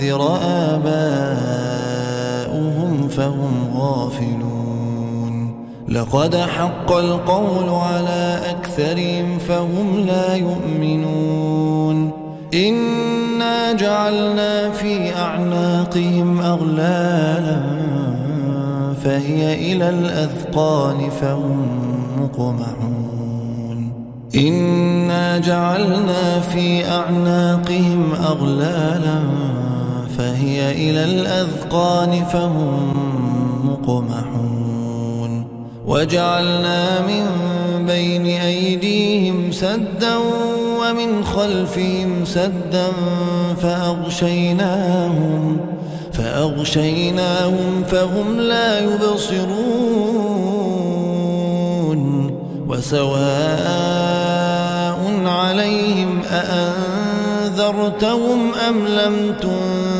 أنذر آباؤهم فهم غافلون. لقد حق القول على أكثرهم فهم لا يؤمنون. إنا جعلنا في أعناقهم أغلالا فهي إلى الأذقان فهم مقمحون. إنا جعلنا في أعناقهم أغلالا فهي إلى الأذقان فهم مقمحون. وجعلنا من بين أيديهم سدا ومن خلفهم سدا فأغشيناهم فأغشيناهم فهم لا يبصرون. وسواء عليهم أأنذرتهم أم لم تنذرهم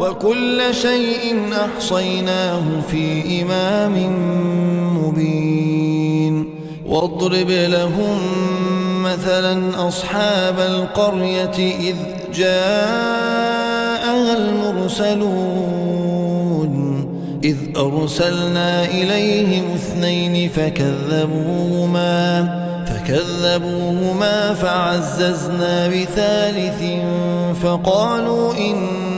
وكل شيء أحصيناه في إمام مبين. واضرب لهم مثلا أصحاب القرية إذ جاءها المرسلون. إذ أرسلنا إليهم اثنين فكذبوهما فكذبوهما فعززنا بثالث فقالوا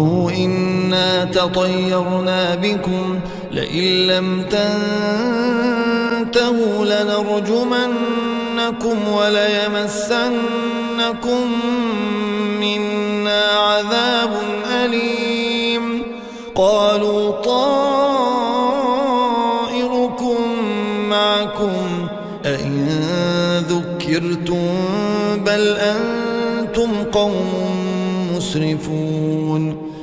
قالوا إنا تطيرنا بكم لئن لم تنتهوا لنرجمنكم وليمسنكم منا عذاب أليم قالوا طائركم معكم أئن ذكرتم بل أنتم قوم مسرفون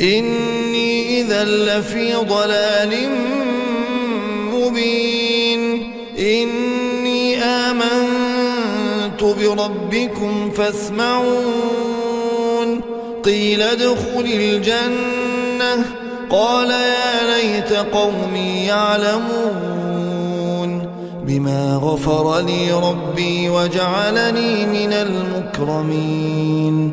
إني إذا لفي ضلال مبين. إني آمنت بربكم فاسمعون. قيل ادخل الجنة. قال يا ليت قومي يعلمون. بما غفر لي ربي وجعلني من المكرمين.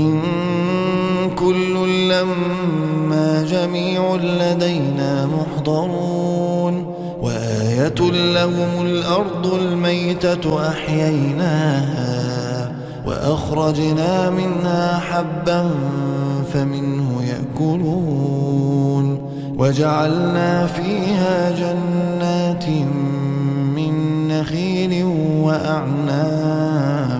وإن كل لما جميع لدينا محضرون وآية لهم الأرض الميتة أحييناها وأخرجنا منها حبا فمنه يأكلون وجعلنا فيها جنات من نخيل وأعناب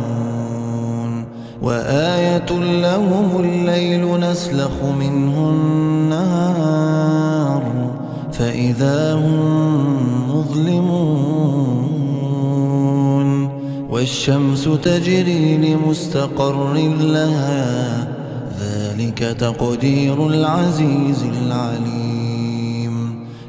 وآية لهم الليل نسلخ منه النهار فإذا هم مظلمون والشمس تجري لمستقر لها ذلك تقدير العزيز العليم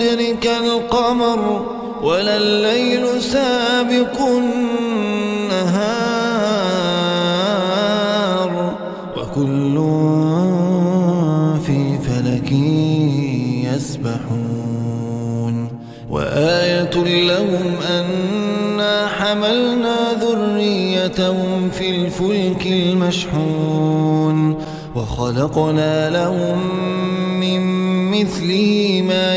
أن تدرك القمر ولا الليل سابق النهار وكل في فلك يسبحون وآية لهم أنا حملنا ذريتهم في الفلك المشحون وخلقنا لهم من مثله ما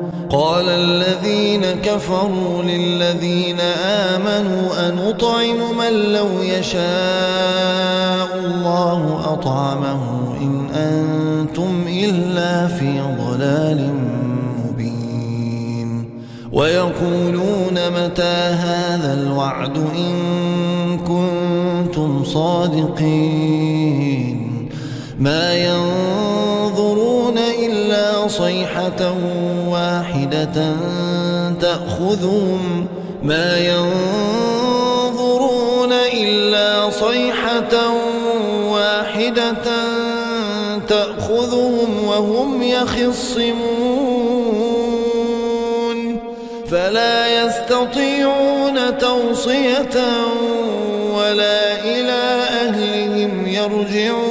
قال الذين كفروا للذين آمنوا أنطعم من لو يشاء الله أطعمه إن أنتم إلا في ضلال مبين. ويقولون متى هذا الوعد إن كنتم صادقين. ما ينظرون إلا صيحة واحدة تأخذهم ما ينظرون إلا صيحة واحدة تأخذهم وهم يخصمون فلا يستطيعون توصية ولا إلى أهلهم يرجعون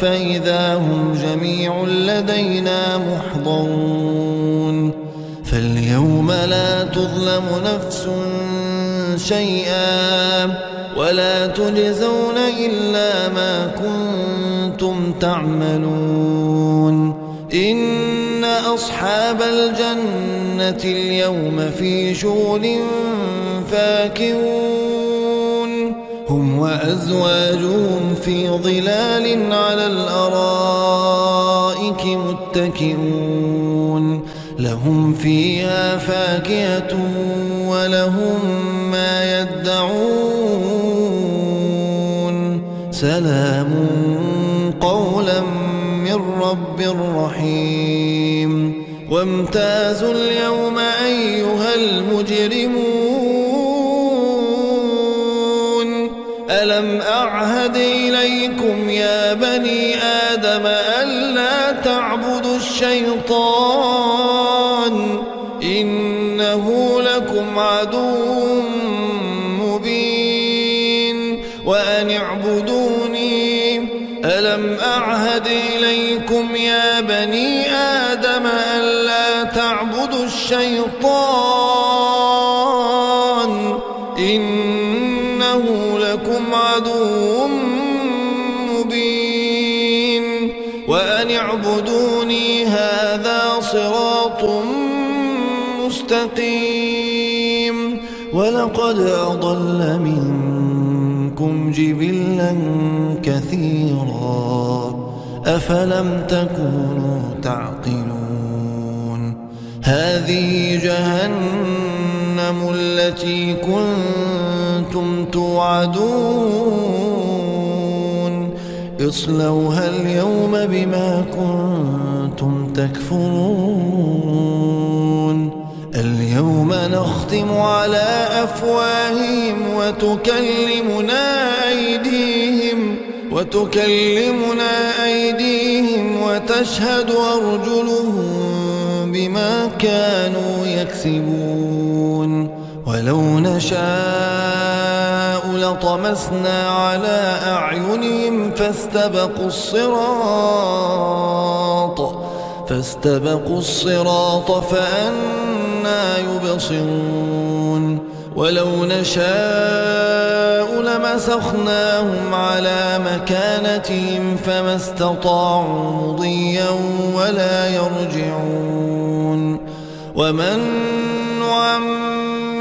فإذا هم جميع لدينا محضرون. فاليوم لا تظلم نفس شيئا ولا تجزون إلا ما كنتم تعملون. إن أصحاب الجنة اليوم في شغل فاكهون. هم وأزواجهم في ظلال على الأرائك متكئون. لهم فيها فاكهة ولهم ما يدعون. سلام قولا من رب رحيم. وامتازوا اليوم أيها المجرمون. ألم أعهد إليكم يا بني آدم ألا تعبدوا الشيطان إنه لكم عدو مبين وأن اعبدوني ألم أعهد إليكم يا بني آدم ألا تعبدوا الشيطان وأن اعبدوني هذا صراط مستقيم ولقد أضل منكم جبلا كثيرا أفلم تكونوا تعقلون هذه جهنم التي كنتم توعدون اصلوها اليوم بما كنتم تكفرون. اليوم نختم على أفواههم وتكلمنا أيديهم وتكلمنا أيديهم وتشهد أرجلهم بما كانوا يكسبون. ولو نشاء لطمسنا على أعينهم فاستبقوا الصراط. فاستبقوا الصراط فأنا يبصرون. ولو نشاء لمسخناهم على مكانتهم فما استطاعوا مضيا ولا يرجعون. ومن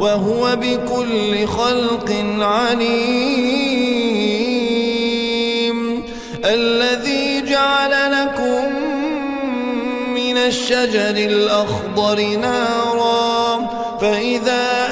وهو بكل خلق عليم. الذي جعل لكم من الشجر الأخضر نارا فإذا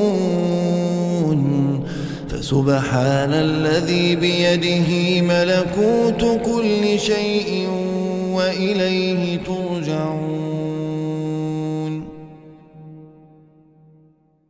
فسبحان الذي بيده ملكوت كل شيء وإليه ترجعون.